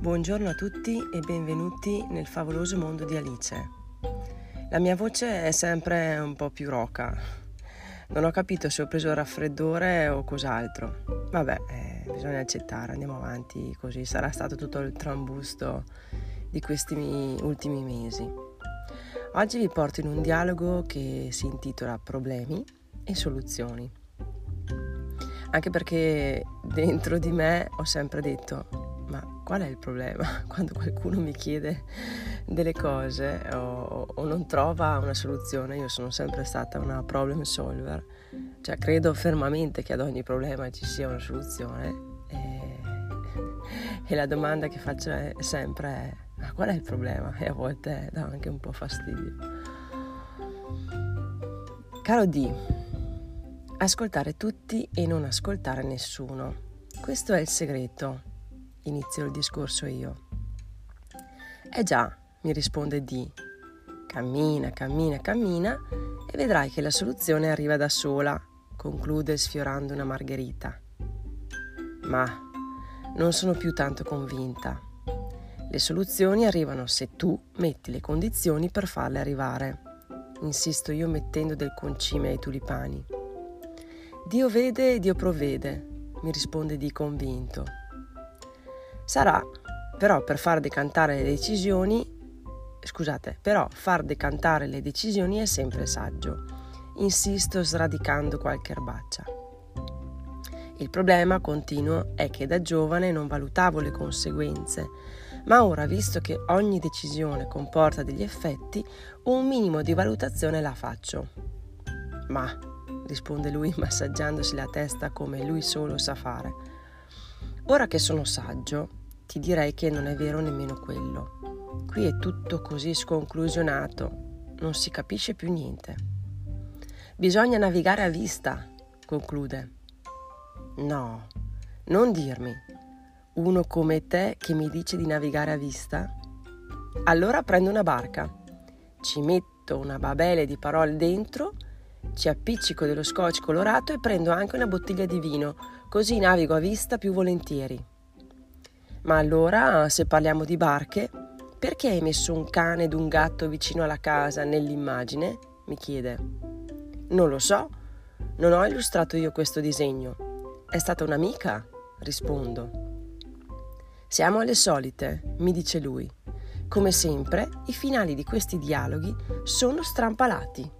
Buongiorno a tutti e benvenuti nel favoloso mondo di Alice. La mia voce è sempre un po' più roca. Non ho capito se ho preso il raffreddore o cos'altro. Vabbè, eh, bisogna accettare, andiamo avanti così. Sarà stato tutto il trambusto di questi ultimi mesi. Oggi vi porto in un dialogo che si intitola Problemi e soluzioni anche perché dentro di me ho sempre detto, qual è il problema quando qualcuno mi chiede delle cose o, o, non trova una soluzione? Io sono sempre stata una problem solver, cioè credo fermamente che ad ogni problema ci sia una soluzione e, e la domanda che faccio è sempre ma qual è il problema? E a volte dà anche un po' fastidio. Caro D, Ascoltare tutti e non ascoltare nessuno. Questo è il segreto. Inizio il discorso io. Eh già, mi risponde D. Cammina, cammina, cammina e vedrai che la soluzione arriva da sola, conclude sfiorando una margherita. Ma non sono più tanto convinta. Le soluzioni arrivano se tu metti le condizioni per farle arrivare. Insisto io mettendo del concime ai tulipani. Dio vede e Dio provvede, mi risponde di convinto. Sarà, però per far decantare le decisioni, scusate, però far decantare le decisioni è sempre saggio. Insisto sradicando qualche erbaccia. Il problema, continuo, è che da giovane non valutavo le conseguenze, ma ora, visto che ogni decisione comporta degli effetti, un minimo di valutazione la faccio. Ma risponde lui massaggiandosi la testa come lui solo sa fare. Ora che sono saggio, ti direi che non è vero nemmeno quello. Qui è tutto così sconclusionato, non si capisce più niente. Bisogna navigare a vista, conclude. No, non dirmi. Uno come te che mi dice di navigare a vista? Allora prendo una barca, ci metto una babele di parole dentro ci appiccico dello scotch colorato e prendo anche una bottiglia di vino, così navigo a vista più volentieri. Ma allora, se parliamo di barche, perché hai messo un cane ed un gatto vicino alla casa nell'immagine? mi chiede. Non lo so, non ho illustrato io questo disegno. È stata un'amica? rispondo. Siamo alle solite, mi dice lui. Come sempre, i finali di questi dialoghi sono strampalati.